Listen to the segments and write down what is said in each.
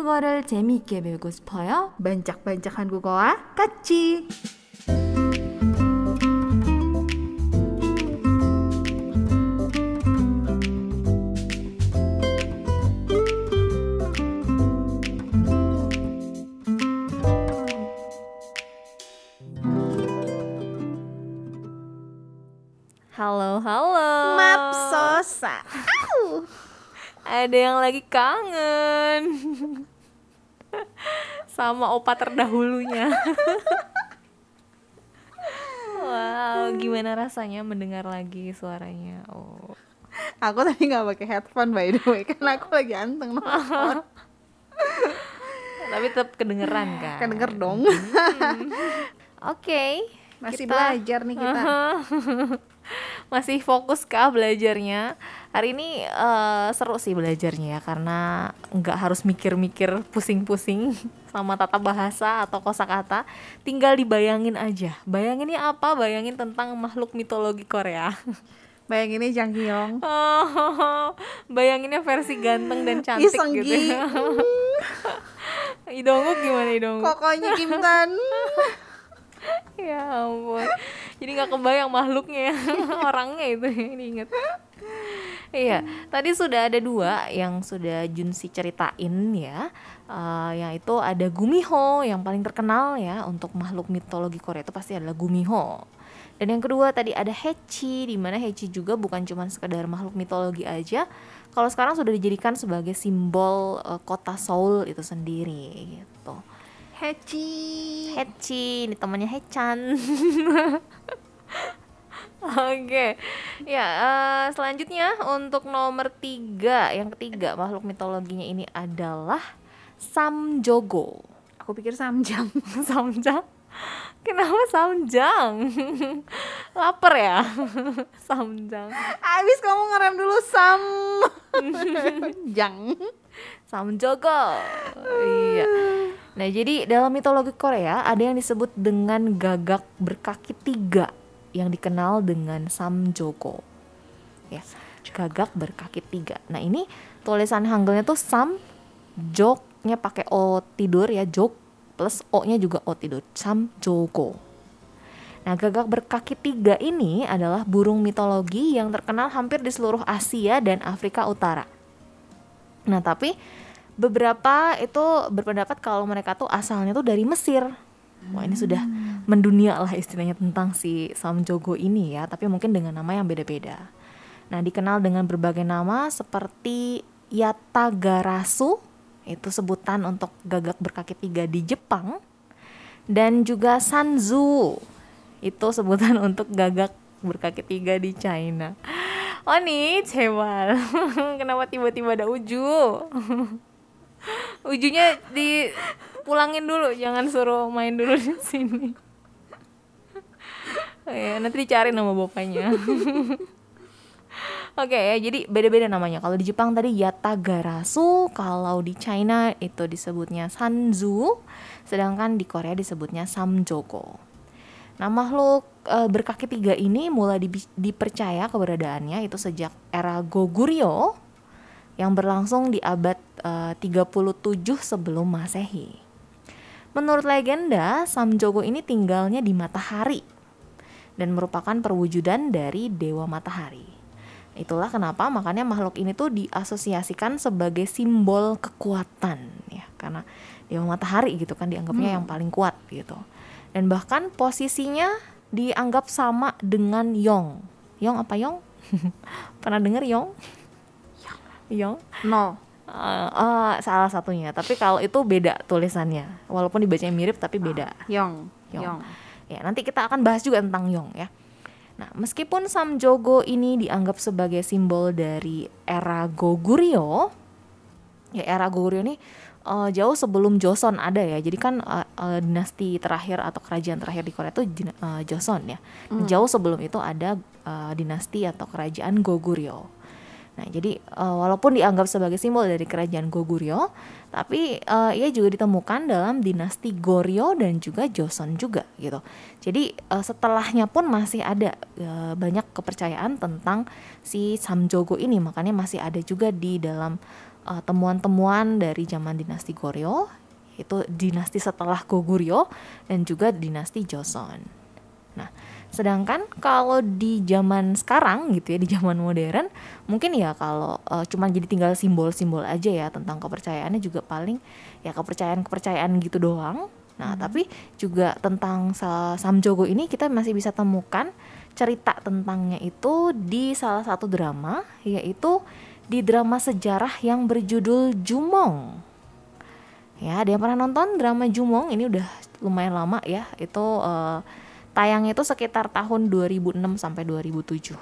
한국어를 재미있게 배우고 싶어요? 반짝반짝 한국어와 같이. Halo, halo. Mapsosa. Ada yang lagi kangen sama opa terdahulunya. wow, gimana rasanya mendengar lagi suaranya? Oh. Aku tadi nggak pakai headphone by the way, karena aku lagi anteng nonton. Tapi tetap kedengeran kan? Kedenger dong. Oke. Masih kita- belajar nih kita. Masih fokus kah belajarnya? Hari ini eh, seru sih belajarnya ya karena nggak harus mikir-mikir pusing-pusing sama tata bahasa atau kosakata, tinggal dibayangin aja. Bayanginnya apa? Bayangin tentang makhluk mitologi Korea. Bayanginnya Jang Hyung. Oh, bayanginnya versi ganteng dan cantik gitu. Gi. Idonguk gimana Idonguk? Kokonya Kim Tan. Ya ampun. Jadi nggak kebayang makhluknya, orangnya itu yang diinget. Iya, tadi sudah ada dua yang sudah Junsi ceritain ya. Eh, yang itu ada Gumiho yang paling terkenal ya untuk makhluk mitologi Korea itu pasti adalah Gumiho. Dan yang kedua tadi ada Hechi, di mana Hechi juga bukan cuma sekedar makhluk mitologi aja. Kalau sekarang sudah dijadikan sebagai simbol eh, kota Seoul itu sendiri gitu. Heci. Hechi, ini temannya Hechan. Oke, ya eh, selanjutnya untuk nomor tiga, yang ketiga makhluk mitologinya ini adalah Samjogo. Aku pikir Samjang. Samjang? Kenapa Samjang? Laper ya? Samjang. Abis kamu ngerem dulu Sam. Jang. Samjogo. Iya. Nah, jadi dalam mitologi Korea ada yang disebut dengan gagak berkaki tiga yang dikenal dengan Samjogo. Ya, gagak berkaki tiga. Nah, ini tulisan Hangulnya tuh Sam joknya pakai o tidur ya, jok plus o-nya juga o tidur. Samjogo. Nah, gagak berkaki tiga ini adalah burung mitologi yang terkenal hampir di seluruh Asia dan Afrika Utara. Nah, tapi beberapa itu berpendapat kalau mereka tuh asalnya tuh dari Mesir. Wah, ini sudah mendunia lah istilahnya tentang si Samjogo ini ya, tapi mungkin dengan nama yang beda-beda. Nah, dikenal dengan berbagai nama seperti Yatagarasu, itu sebutan untuk gagak berkaki tiga di Jepang, dan juga Sanzu, itu sebutan untuk gagak berkaki tiga di China. Oh nih, cewal. Kenapa tiba-tiba ada uju? Ujunya dipulangin dulu, jangan suruh main dulu di sini. Oh ya, nanti dicari nama bapaknya. Oke ya, jadi beda-beda namanya. Kalau di Jepang tadi Yatagarasu, kalau di China itu disebutnya Sanzu, sedangkan di Korea disebutnya Samjogo. Nah, makhluk eh, berkaki tiga ini mulai dibi- dipercaya keberadaannya itu sejak era Goguryeo yang berlangsung di abad eh, 37 sebelum Masehi. Menurut legenda, Samjogo ini tinggalnya di matahari dan merupakan perwujudan dari dewa matahari. Itulah kenapa makanya makhluk ini tuh diasosiasikan sebagai simbol kekuatan ya, karena dewa matahari gitu kan dianggapnya yang paling kuat gitu. Dan bahkan posisinya dianggap sama dengan Yong. Yong apa Yong? Pernah denger Yong? Yong? Nol. Eh, eh, salah satunya. Tapi kalau itu beda tulisannya. Walaupun dibacanya mirip tapi beda. Yong. Yong. Yong. Ya, nanti kita akan bahas juga tentang Yong ya. Nah, meskipun Samjogo ini dianggap sebagai simbol dari era Goguryeo, ya era Goguryeo ini eh, jauh sebelum Joseon ada ya. Jadi kan eh, eh, dinasti terakhir atau kerajaan terakhir di Korea itu eh, Joseon ya. Nah, Jauh sebelum itu ada eh, dinasti atau kerajaan Goguryeo. Nah, jadi eh, walaupun dianggap sebagai simbol dari kerajaan Goguryeo, tapi eh, ia juga ditemukan dalam dinasti Goryeo dan juga Joseon juga gitu. Jadi eh, setelahnya pun masih ada eh, banyak kepercayaan tentang si Samjogo ini, makanya masih ada juga di dalam eh, temuan-temuan dari zaman dinasti Goryeo, itu dinasti setelah Goguryeo dan juga dinasti Joseon. Nah, sedangkan kalau di zaman sekarang gitu ya, di zaman modern, mungkin ya kalau eh, cuman jadi tinggal simbol-simbol aja ya tentang kepercayaannya juga paling ya kepercayaan-kepercayaan gitu doang. Nah, tapi juga tentang Sa- Samjogo ini kita masih bisa temukan cerita tentangnya itu di salah satu drama yaitu di drama sejarah yang berjudul Jumong. Ya, ada yang pernah nonton drama Jumong? Ini udah lumayan lama ya. Itu eh, tayangnya itu sekitar tahun 2006 sampai 2007.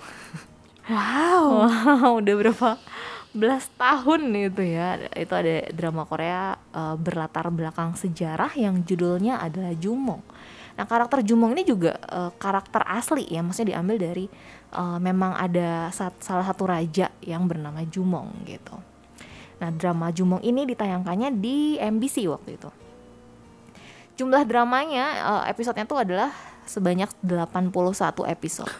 Wow. Wow, udah berapa belas tahun itu ya. Itu ada drama Korea eh, berlatar belakang sejarah yang judulnya adalah Jumong. Nah, karakter Jumong ini juga eh, karakter asli ya, maksudnya diambil dari eh, memang ada sat- salah satu raja yang bernama Jumong gitu. Nah, drama Jumong ini ditayangkannya di MBC waktu itu. Jumlah dramanya eh, episodenya tuh adalah sebanyak 81 episode.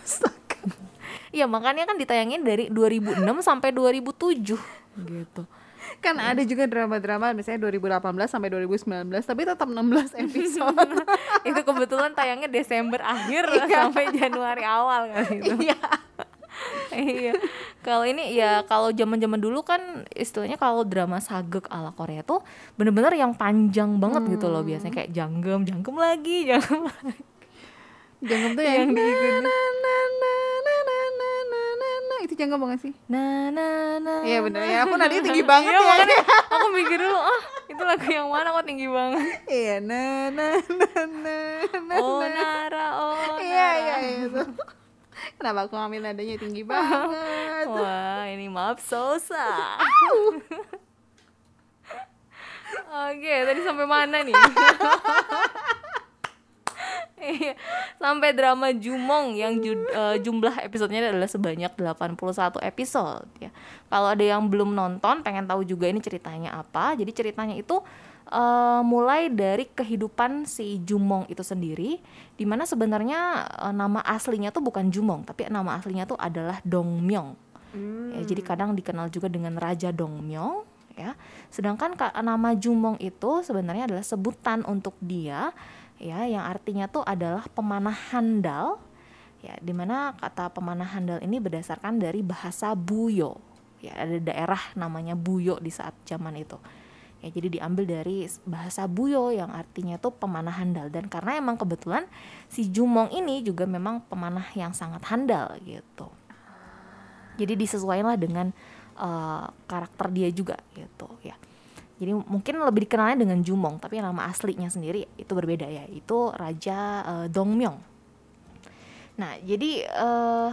Iya makanya kan ditayangin dari 2006 sampai 2007 gitu. Kan ada juga drama-drama misalnya 2018 sampai 2019 tapi tetap 16 episode. itu kebetulan tayangnya Desember akhir sampai Januari awal kan itu. Iya. iya. Kalau ini ya kalau zaman-zaman dulu kan istilahnya kalau drama sagek ala Korea tuh bener-bener yang panjang banget gitu loh biasanya kayak janggem, janggem lagi, janggem lagi. Jangan tuh yang, na, na, na, na, na, na, na, na, na, na. itu jangan banget sih. Nah, nah, nah. Iya bener ya, aku nadanya tinggi banget ya. makanya aku mikir dulu, ah itu lagu yang mana kok tinggi banget. Iya, na na na na na. Oh na. Nara, oh Iya iya iya itu. Kenapa aku ngambil nadanya tinggi banget? Wah, ini maaf Sosa. Oke, tadi sampai mana nih? Iya, sampai drama Jumong yang ju- eh, jumlah episodenya adalah sebanyak 81 episode ya. Kalau ada yang belum nonton, pengen tahu juga ini ceritanya apa. Jadi ceritanya itu eh, mulai dari kehidupan si Jumong itu sendiri, di mana sebenarnya eh, nama aslinya tuh bukan Jumong, tapi nama aslinya tuh adalah Dongmyong. Ya, jadi kadang dikenal juga dengan Raja Dongmyong ya. Sedangkan ka- nama Jumong itu sebenarnya adalah sebutan untuk dia ya yang artinya tuh adalah pemanah handal. Ya di mana kata pemanah handal ini berdasarkan dari bahasa Buyo. Ya ada daerah namanya Buyo di saat zaman itu. Ya jadi diambil dari bahasa Buyo yang artinya tuh pemanah handal. Dan karena emang kebetulan si Jumong ini juga memang pemanah yang sangat handal gitu. Jadi disesuaikan lah dengan eh, karakter dia juga gitu ya jadi mungkin lebih dikenalnya dengan Jumong tapi nama aslinya sendiri itu berbeda ya itu Raja eh, Dongmyong nah jadi eh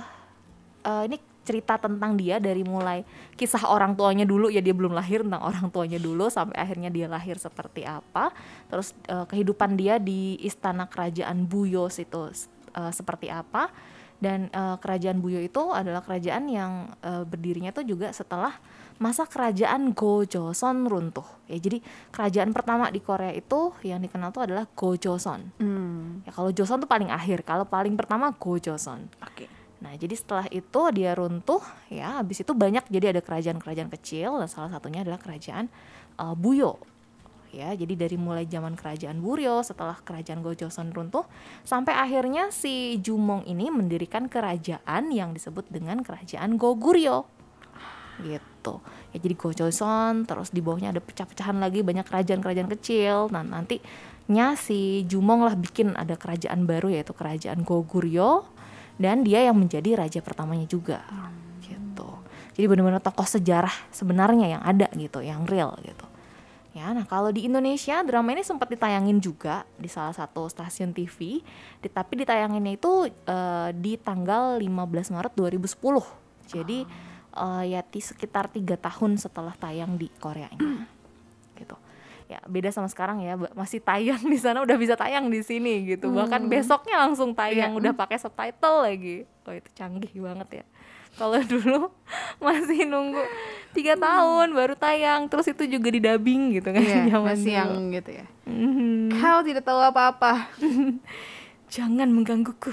eh, ini cerita tentang dia dari mulai kisah orang tuanya dulu. Ya dia belum lahir tentang orang tuanya dulu sampai akhirnya dia lahir seperti apa. Terus eh, kehidupan dia di istana kerajaan Buyos itu eh, seperti apa. Dan eh, kerajaan Buyo itu adalah kerajaan yang eh, berdirinya tuh juga setelah masa kerajaan Gojoseon runtuh ya jadi kerajaan pertama di Korea itu yang dikenal tuh adalah Gojoseon Hmm. ya kalau Joseon tuh paling akhir kalau paling pertama Gojoseon Oke. Nah, jadi setelah itu dia runtuh, ya, habis itu banyak jadi ada kerajaan-kerajaan kecil dan salah satunya adalah kerajaan eh, Buyo. Ya, jadi dari mulai zaman kerajaan Buryo setelah kerajaan Gojoseon runtuh sampai akhirnya si Jumong ini mendirikan kerajaan yang disebut dengan kerajaan Goguryo. Gitu. Ya jadi Gojoseon terus di bawahnya ada pecah-pecahan lagi banyak kerajaan-kerajaan kecil. Nah, nantinya si Jumong lah bikin ada kerajaan baru yaitu kerajaan Goguryo dan dia yang menjadi raja pertamanya juga gitu jadi benar-benar tokoh sejarah sebenarnya yang ada gitu yang real gitu ya nah kalau di Indonesia drama ini sempat ditayangin juga di salah satu stasiun TV di- tapi ditayanginnya itu eh, di tanggal 15 Maret 2010 jadi eh, ya di sekitar tiga tahun setelah tayang di Korea gitu ya beda sama sekarang ya masih tayang di sana udah bisa tayang di sini gitu bahkan besoknya langsung tayang Iya. udah pakai subtitle lagi oh itu canggih banget ya kalau dulu masih nunggu tiga tahun baru tayang terus itu juga di dubbing gitu kan Iya, zaman masih dulu. yang gitu ya. Mhm. Kau tidak tahu apa-apa. jangan menggangguku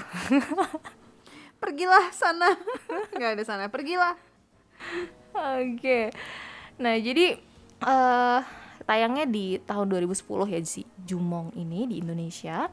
Pergilah sana. Enggak ada sana. Pergilah. Oke. Nah, jadi eh tayangnya di tahun 2010 ya si Jumong ini di Indonesia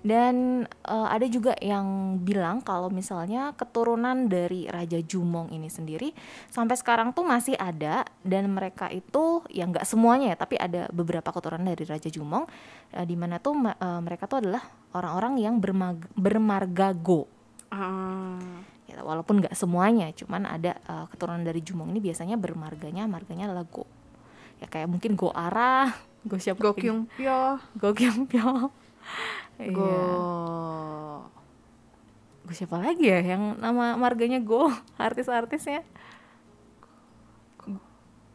dan eh, ada juga yang bilang kalau misalnya keturunan dari Raja Jumong ini sendiri sampai sekarang tuh masih ada dan mereka itu ya nggak semuanya ya tapi ada beberapa keturunan dari Raja Jumong eh, di mana tuh eh, mereka tuh adalah orang-orang yang bermag- bermarga Go Ah. Ya, walaupun nggak semuanya cuman ada eh, keturunan dari Jumong ini biasanya bermarganya marganya adalah Go ya kayak mungkin Go Ara Go siapa Go? Kyung Pyo. Go Kyung Pyo Go. Iya. Go siapa lagi ya yang nama marganya Go artis-artisnya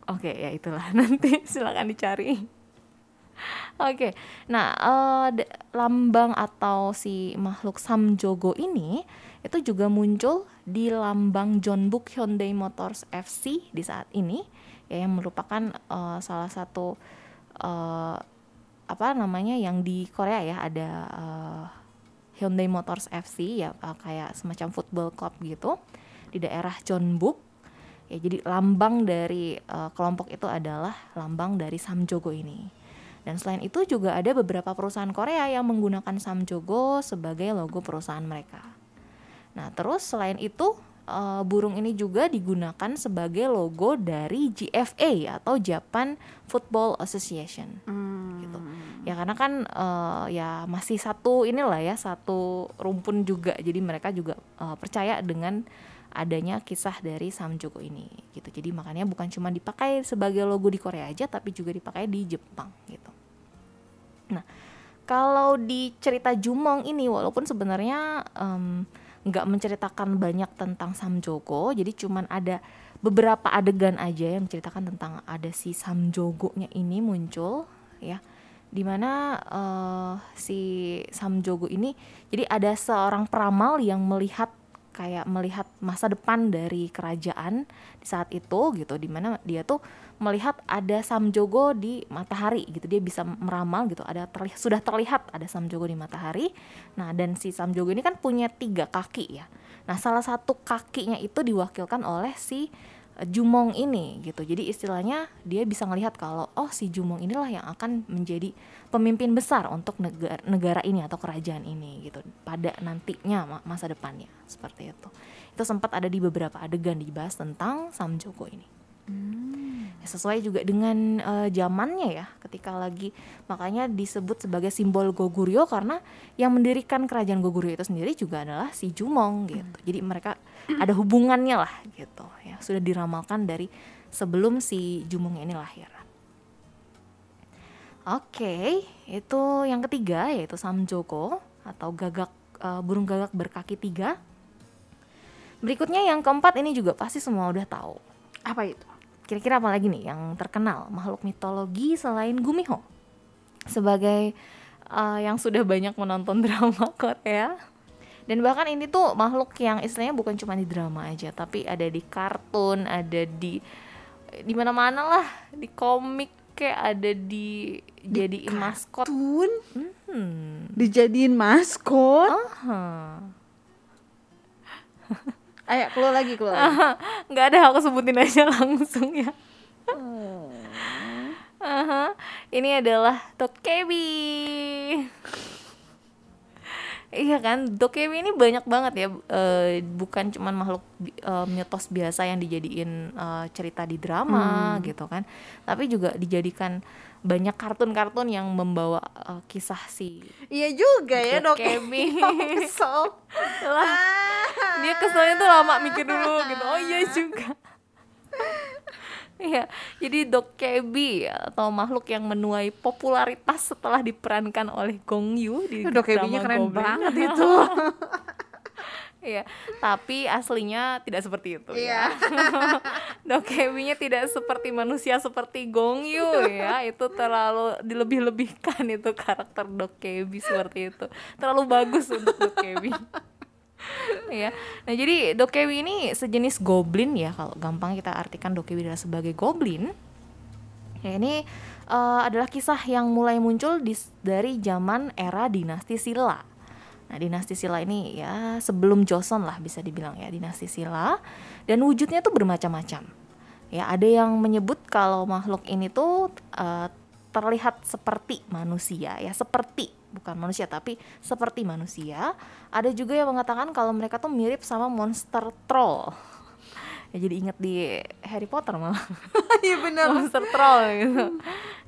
Oke ya itulah nanti silakan dicari Oke, nah eh, d- lambang atau si makhluk Samjogo ini itu juga muncul di lambang Jeonbuk Hyundai Motors FC di saat ini, ya yang merupakan eh, salah satu eh, apa namanya yang di Korea ya ada eh, Hyundai Motors FC ya eh, kayak semacam football club gitu di daerah Jeonbuk. Ya jadi lambang dari eh, kelompok itu adalah lambang dari Samjogo ini. Dan selain itu juga ada beberapa perusahaan Korea yang menggunakan Samjogo sebagai logo perusahaan mereka. Nah, terus selain itu eh, burung ini juga digunakan sebagai logo dari GFA atau Japan Football Association Hmm. gitu. Ya karena kan eh, ya masih satu inilah ya satu rumpun juga. Jadi mereka juga eh, percaya dengan adanya kisah dari Samjogo ini gitu. Jadi makanya bukan cuma dipakai sebagai logo di Korea aja tapi juga dipakai di Jepang. Nah, kalau di cerita Jumong ini walaupun sebenarnya nggak menceritakan banyak tentang Samjogo, jadi cuman ada beberapa adegan aja yang menceritakan tentang ada si Samjogo-nya ini muncul ya. Di mana eh, si Samjogo ini jadi ada seorang peramal yang melihat kayak melihat masa depan dari kerajaan di saat itu gitu. Di mana dia tuh melihat ada Samjogo di matahari gitu. Dia bisa meramal gitu. Ada terlihat sudah terlihat ada Samjogo di matahari. Nah dan si Samjogo ini kan punya tiga kaki ya. Nah salah satu kakinya itu diwakilkan oleh si eh, Jumong ini gitu. Jadi istilahnya dia bisa ngelihat kalau oh si Jumong inilah yang akan menjadi pemimpin besar untuk negara, negara ini atau kerajaan ini gitu. Pada nantinya ma- masa depannya. Seperti itu. Itu sempat ada di beberapa adegan dibahas tentang Samjogo ini Ya, sesuai juga dengan eh, zamannya ya ketika lagi makanya disebut sebagai simbol Goguryeo karena yang mendirikan kerajaan Goguryeo itu sendiri juga adalah si Jumong gitu jadi mereka ada hubungannya lah gitu ya sudah diramalkan dari sebelum si Jumong ini lahir Oke, itu yang ketiga yaitu Samjogo atau gagak eh, burung gagak berkaki tiga. Berikutnya yang keempat ini juga pasti semua udah tahu. Apa itu? Kira-kira apa lagi nih yang terkenal makhluk mitologi selain Gumiho? Sebagai eh, yang sudah banyak menonton drama Korea. Dan bahkan ini tuh makhluk yang istilahnya bukan cuma di drama aja, tapi ada di kartun, ada di di mana-mana lah, di komik kayak ada di, jadiin maskot. Tun Hmm. dijadiin maskot. Aha. Ayo keluar lagi keluar lagi. nggak ada aku sebutin aja langsung ya. Aha. Ini adalah Dokebi. Iya kan, Dokebi ini banyak banget ya, eh, bukan cuman makhluk bi- eh, mitos biasa yang dijadiin eh, cerita di drama gitu kan, tapi juga dijadikan banyak kartun-kartun yang membawa eh, kisah si Iya juga ya dok. Dokebi. Kesel. Lah, dia keselnya tuh lama mikir dulu gitu oh iya juga Iya, jadi Dokebi atau makhluk yang menuai popularitas setelah diperankan oleh Gong Yu di Dokebinya keren Goblin. banget itu. Iya, tapi aslinya tidak seperti itu Iya. ya. Dokebinya tidak seperti manusia seperti Gong Yu ya. Itu terlalu dilebih-lebihkan itu karakter Dokebi seperti itu. Terlalu bagus untuk Dokebi. Ya. Nah, jadi Dokebi ini sejenis goblin ya kalau gampang kita artikan Dokebi adalah sebagai goblin. Ya, ini eh, adalah kisah yang mulai muncul di, dari zaman era dinasti Silla. Nah, dinasti Silla ini ya sebelum Joseon lah bisa dibilang ya dinasti Silla dan wujudnya tuh bermacam-macam. Ya, ada yang menyebut kalau makhluk ini tuh uh, terlihat seperti manusia ya, seperti bukan manusia tapi seperti manusia. Ada juga yang mengatakan kalau mereka tuh mirip sama monster troll. ya jadi inget di Harry Potter malah. Iya benar. monster troll gitu.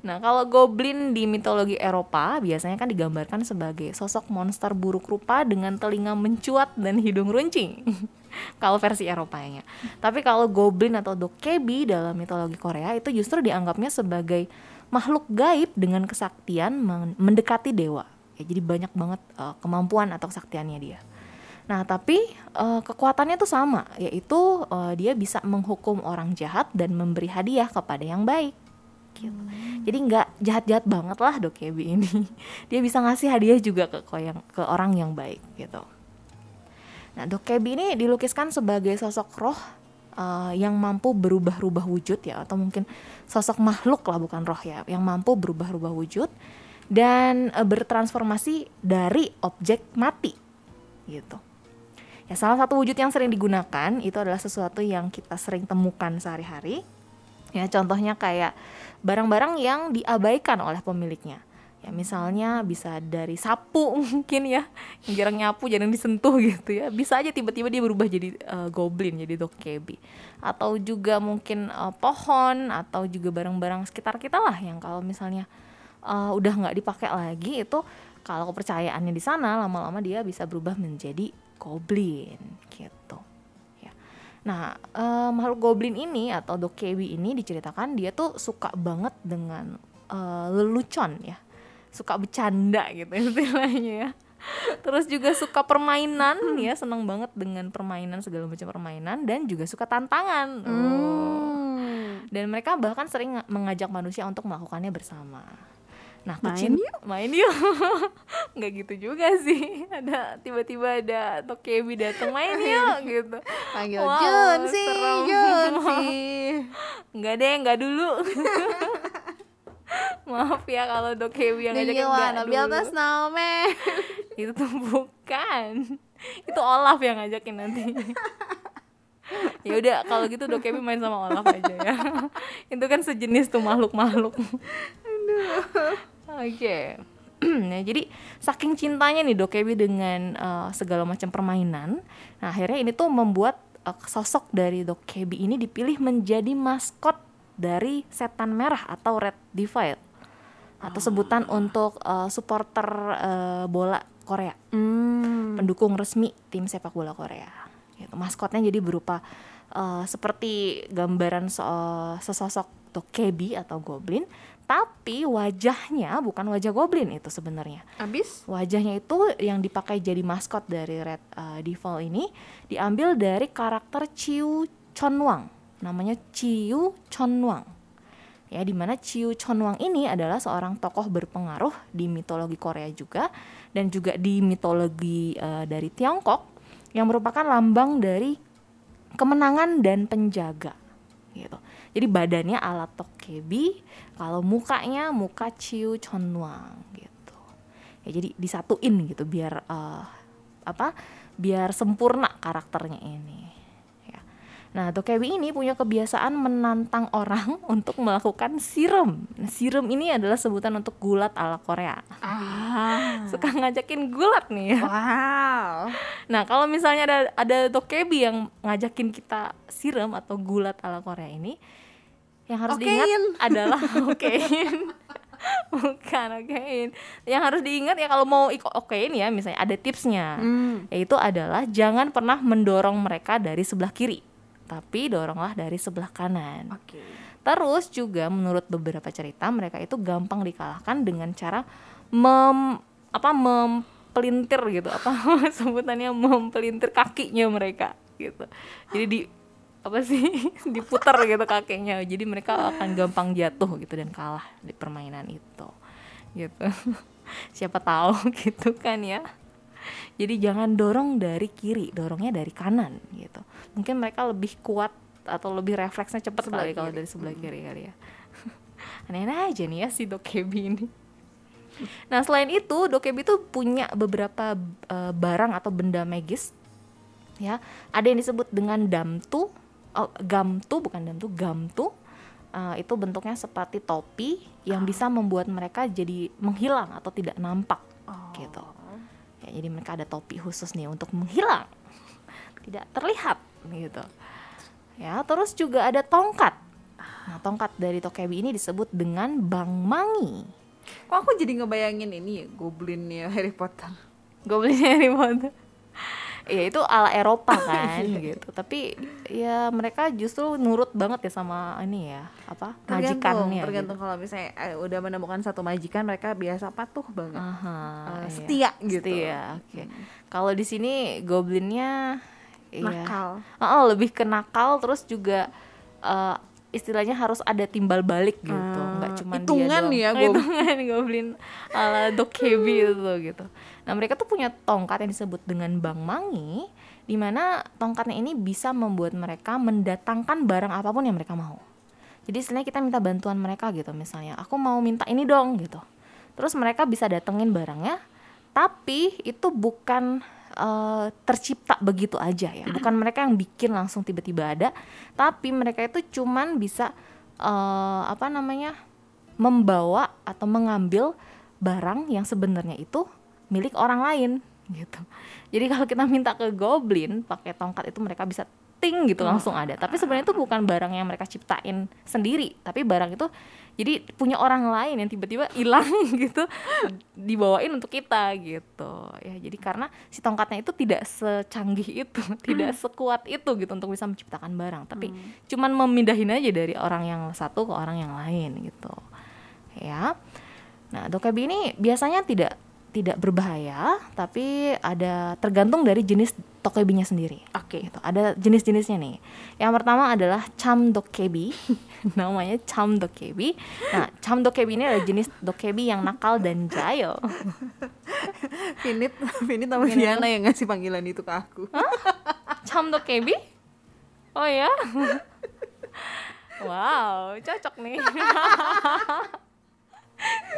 Nah, kalau goblin di mitologi Eropa biasanya kan digambarkan sebagai sosok monster buruk rupa dengan telinga mencuat dan hidung runcing. kalau versi Eropanya. Tapi kalau goblin atau dokebi dalam mitologi Korea itu justru dianggapnya sebagai makhluk gaib dengan kesaktian mendekati dewa. Ya, jadi banyak banget uh, kemampuan atau kesaktiannya dia. Nah, tapi uh, kekuatannya tuh sama, yaitu uh, dia bisa menghukum orang jahat dan memberi hadiah kepada yang baik gitu. Hmm. Jadi nggak jahat-jahat banget lah Dokebi ini. Dia bisa ngasih hadiah juga ke yang ke orang yang baik gitu. Nah, Dokebi ini dilukiskan sebagai sosok roh uh, yang mampu berubah-ubah wujud ya atau mungkin sosok makhluk lah bukan roh ya, yang mampu berubah-ubah wujud dan uh, bertransformasi dari objek mati gitu. Ya, salah satu wujud yang sering digunakan itu adalah sesuatu yang kita sering temukan sehari-hari. Ya, contohnya kayak barang-barang yang diabaikan oleh pemiliknya ya misalnya bisa dari sapu mungkin ya yang jarang nyapu jarang disentuh gitu ya bisa aja tiba-tiba dia berubah jadi uh, goblin jadi dokebi atau juga mungkin uh, pohon atau juga barang-barang sekitar kita lah yang kalau misalnya uh, udah nggak dipakai lagi itu kalau kepercayaannya di sana lama-lama dia bisa berubah menjadi goblin gitu Nah, uh, makhluk goblin ini atau dokewi ini diceritakan dia tuh suka banget dengan uh, lelucon ya. Suka bercanda gitu istilahnya ya. Terus juga suka permainan ya, senang banget dengan permainan segala macam permainan dan juga suka tantangan. Oh. Hmm. Dan mereka bahkan sering mengajak manusia untuk melakukannya bersama. Nah, main yuk. Main yuk. Nggak gitu juga sih. Ada tiba-tiba ada Tokebi datang main yuk gitu. Panggil wow, Jun sih, Jun sih. Enggak deh, enggak dulu. Maaf ya kalau Dokebi yang ngajakin enggak dulu. atas nama. Itu tuh bukan. Itu Olaf yang ngajakin nanti. ya udah kalau gitu Dokebi main sama Olaf aja ya. Itu kan sejenis tuh makhluk-makhluk. Oke. Okay. nah, jadi saking cintanya nih Dokebi dengan uh, segala macam permainan, nah akhirnya ini tuh membuat uh, sosok dari Dokebi ini dipilih menjadi maskot dari setan merah atau Red Divide atau sebutan oh. untuk uh, supporter uh, bola Korea, mm. pendukung resmi tim sepak bola Korea. Gitu. Maskotnya jadi berupa uh, seperti gambaran so sesosok Dokebi atau goblin tapi wajahnya bukan wajah goblin itu sebenarnya. Abis? Wajahnya itu yang dipakai jadi maskot dari Red uh, Devil ini diambil dari karakter Chiu Chonwang. Namanya Chiu Chonwang. Ya, di mana Chiu Chonwang ini adalah seorang tokoh berpengaruh di mitologi Korea juga dan juga di mitologi uh, dari Tiongkok yang merupakan lambang dari kemenangan dan penjaga gitu. Jadi badannya ala Tokebi, kalau mukanya muka Chiu Chonwang gitu. Ya jadi disatuin gitu biar uh, apa? Biar sempurna karakternya ini. Nah, Tokebi ini punya kebiasaan menantang orang untuk melakukan sirum. Sirum ini adalah sebutan untuk gulat ala Korea. Ah. Suka ngajakin gulat nih ya. Wow. Nah, kalau misalnya ada ada Tokebi yang ngajakin kita sirum atau gulat ala Korea ini, yang harus okein. diingat adalah okein. bukan okein yang harus diingat ya kalau mau okein ya misalnya ada tipsnya hmm. yaitu adalah jangan pernah mendorong mereka dari sebelah kiri tapi doronglah dari sebelah kanan. Okay. Terus juga menurut beberapa cerita mereka itu gampang dikalahkan dengan cara mem apa mempelintir gitu apa sebutannya mempelintir kakinya mereka gitu. Jadi di apa sih diputar gitu kakinya. Jadi mereka akan gampang jatuh gitu dan kalah di permainan itu. Gitu. Siapa tahu gitu kan ya jadi jangan dorong dari kiri dorongnya dari kanan gitu mungkin mereka lebih kuat atau lebih refleksnya cepat kali kalau dari sebelah hmm. kiri kali ya aneh-aneh aja nih ya si dokebi ini nah selain itu dokebi itu punya beberapa uh, barang atau benda magis ya ada yang disebut dengan damtu oh, gamtu bukan damtu gamtu Eh, itu bentuknya seperti topi yang bisa membuat mereka jadi menghilang atau tidak nampak Oh. gitu ya jadi mereka ada topi khusus nih untuk menghilang tidak terlihat gitu ya terus juga ada tongkat nah tongkat dari tokebi ini disebut dengan bang mangi Kok aku jadi ngebayangin ini ya, goblinnya Harry Potter. Goblin Harry Potter. Ya itu ala Eropa kan gitu. Tapi ya mereka justru nurut banget ya sama ini ya apa Tergantung, majikannya. tergantung gitu. kalau misalnya eh, udah menemukan satu majikan mereka biasa patuh banget. Aha, iya. setia gitu. Setia, oke. Kalau di sini goblinnya ya, Nakal. Oh, lebih ke nakal terus juga eh, istilahnya harus ada timbal balik gitu. Nggak cuma hitungan dia doang. ya, gob- hitungan goblin ala dokebi itu gitu. Nah, mereka tuh punya tongkat yang disebut dengan Bang Mangi di mana tongkatnya ini bisa membuat mereka mendatangkan barang apa pun yang mereka mau. Jadi istilahnya kita minta bantuan mereka gitu misalnya, aku mau minta ini dong gitu. Terus mereka bisa datengin barangnya, tapi itu bukan eh, tercipta begitu aja ya. Bukan mereka yang bikin langsung tiba-tiba ada, tapi mereka itu cuman bisa eh, apa namanya? membawa atau mengambil barang yang sebenarnya itu milik orang lain gitu. Jadi kalau kita minta ke goblin pakai tongkat itu mereka bisa ting gitu langsung ada. Tapi sebenarnya itu bukan barang yang mereka ciptain sendiri, tapi barang itu jadi punya orang lain yang tiba-tiba hilang gitu dibawain untuk kita gitu. Ya, jadi karena si tongkatnya itu tidak secanggih itu, tidak sekuat itu gitu untuk bisa menciptakan barang, tapi cuman memindahin aja dari orang yang satu ke orang yang lain gitu. Ya. Nah, dokebi ini biasanya tidak tidak berbahaya, tapi ada tergantung dari jenis tokebinya sendiri. Oke. Gitu. Ada jenis-jenisnya nih. Yang pertama adalah cham dokebi, namanya cham dokebi. Nah, cham dokebi ini adalah jenis dokebi yang nakal dan jahil. Finit, Finit sama Diana yang ngasih panggilan itu ke aku. Cham dokebi? Oh ya? wow, cocok nih.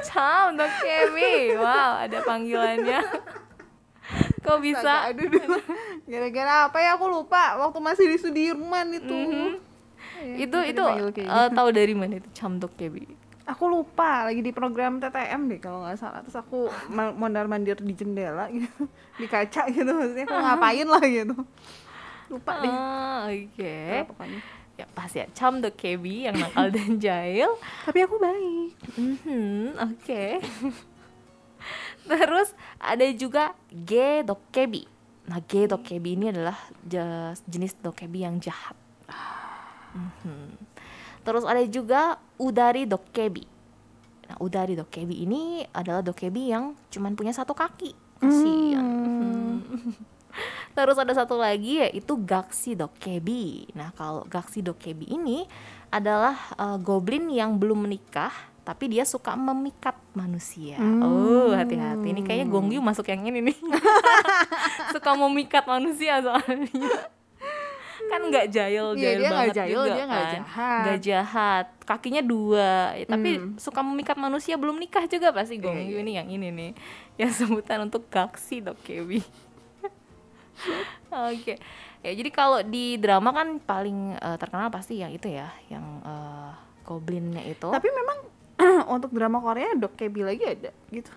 Cham dokebi. Wow, ada panggilannya. Kok bisa? Aduh. Gara-gara apa ya aku lupa waktu masih di Sudirman itu. Iya, itu bisa itu eh, gitu. tahu dari mana itu cham dokebi? Aku lupa lagi di program TTM deh kalau nggak salah. Terus aku mondar mandir di jendela gitu, di kaca gitu maksudnya aku ngapain lah gitu. Lupa deh. Ah, oke. Ya, pokoknya. Ya pas ya, Cham Dokebi yang nakal dan jahil. Tapi aku baik. Mhm, oke. Terus ada juga Ge Dokebi. Nah, Ge Dokebi ini adalah je- jenis Dokebi yang jahat. Mhm. Terus ada juga Udari Dokebi. Nah, Udari Dokebi ini adalah Dokebi yang cuman punya satu kaki. Kasihan. Mhm. Terus ada satu lagi yaitu Gaksi Dokebi. Nah, kalau Gaksi Dokebi ini adalah eh, goblin yang belum menikah tapi dia suka memikat manusia. Oh, hati-hati. Ini kayaknya Gongyu masuk yang ini nih. suka memikat manusia soalnya. kan nggak jahil Iya, dia nggak banget jahil, juga dia kan. jahat. Nggak jahat kakinya dua ya, tapi Hmm. suka memikat manusia belum nikah juga pasti Iya, Gongyu ini yang ini nih yang sebutan untuk gaksi dokebi oke ya jadi kalau di drama kan paling eh, terkenal pasti yang itu ya yang eh, goblinnya itu Tapi memang untuk drama Korea Dok Kebi lagi ada gitu.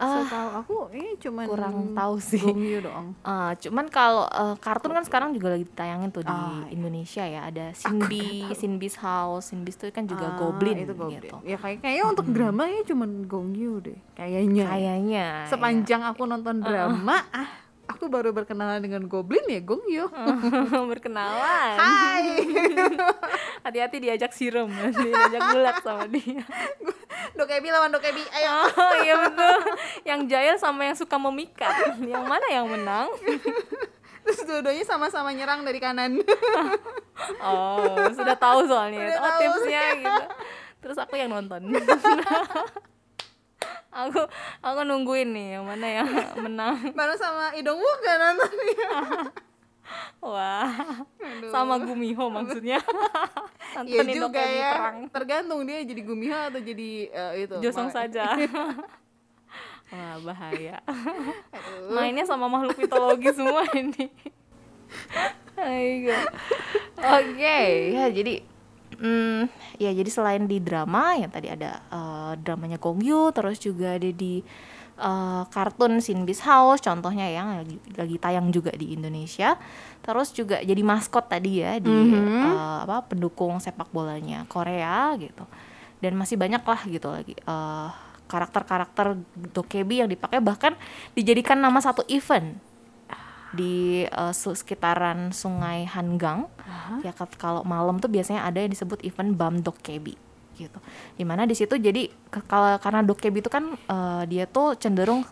Ah, Setahu aku ini cuman kurang tahu sih. Doang. Ah, cuman kalau eh, kartun kan sekarang juga lagi ditayangin tuh di Ah, iya. Indonesia ya ada Sinbi, Sinbi's House, Sinbi's itu kan juga Ah, goblin itu goblin. gitu. Ya kayak kayaknya untuk drama ya cuman Gongyu deh. Kayaknya. Kayaknya. Sepanjang aku nonton drama, ah aku baru berkenalan dengan goblin ya Gongyu. ya. berkenalan. Hai. Hati-hati diajak sirum nanti diajak gulat sama dia. Dokebi lawan Dokebi. Ayo. Oh iya betul. Yang jahil sama yang suka memikat. Yang mana yang menang? Terus dua-duanya sama-sama nyerang dari kanan. Oh, sudah tahu soalnya. Udah oh, tahu. tipsnya gitu. Terus aku yang nonton. Aku aku nungguin nih yang mana yang menang. Baru sama Idong Wook kan nontonnya. Wah. Sama Gumiho maksudnya. Iya Nontonin juga ya. perang. Tergantung dia jadi Gumiho atau jadi eh, itu. Josong saja. Wah, bahaya. Aduh. Mainnya sama makhluk mitologi semua ini. Oke, ya jadi hmm, ya jadi selain di drama yang tadi ada eh, dramanya Gong Yoo, terus juga ada di eh, kartun Sinbis House contohnya yang lagi, lagi tayang juga di Indonesia. Terus juga jadi maskot tadi ya di eh, apa pendukung sepak bolanya Korea gitu. Dan masih banyak lah gitu lagi eh, karakter-karakter dokebi yang dipakai bahkan dijadikan nama satu event di su- sekitaran Sungai Hangang. Ya kat- kalau malam tuh biasanya ada yang disebut event Bam Dokkebi gitu. Di mana di situ jadi kalau karena Dokkebi itu kan eh, dia tuh cenderung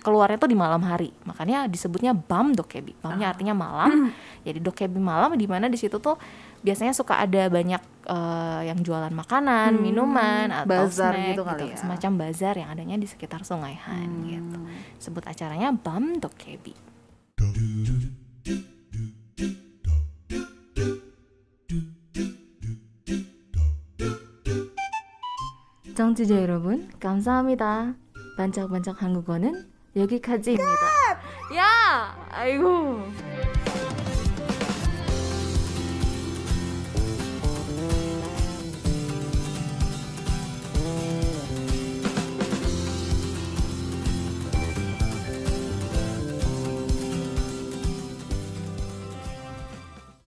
keluarnya tuh di malam hari. Makanya disebutnya Bam Dokkebi. Bamnya artinya malam. jadi Dokkebi malam di mana di situ tuh biasanya suka ada banyak eh, yang jualan makanan, minuman atau bazar snack gitu kali ya. semacam bazar yang adanya di sekitar Sungai Han gitu. Sebut acaranya Bam Dokkebi. 청취자 여러분, 감사합니다. 반짝반짝 한국어는 여기까지입니다. 야, 아이고.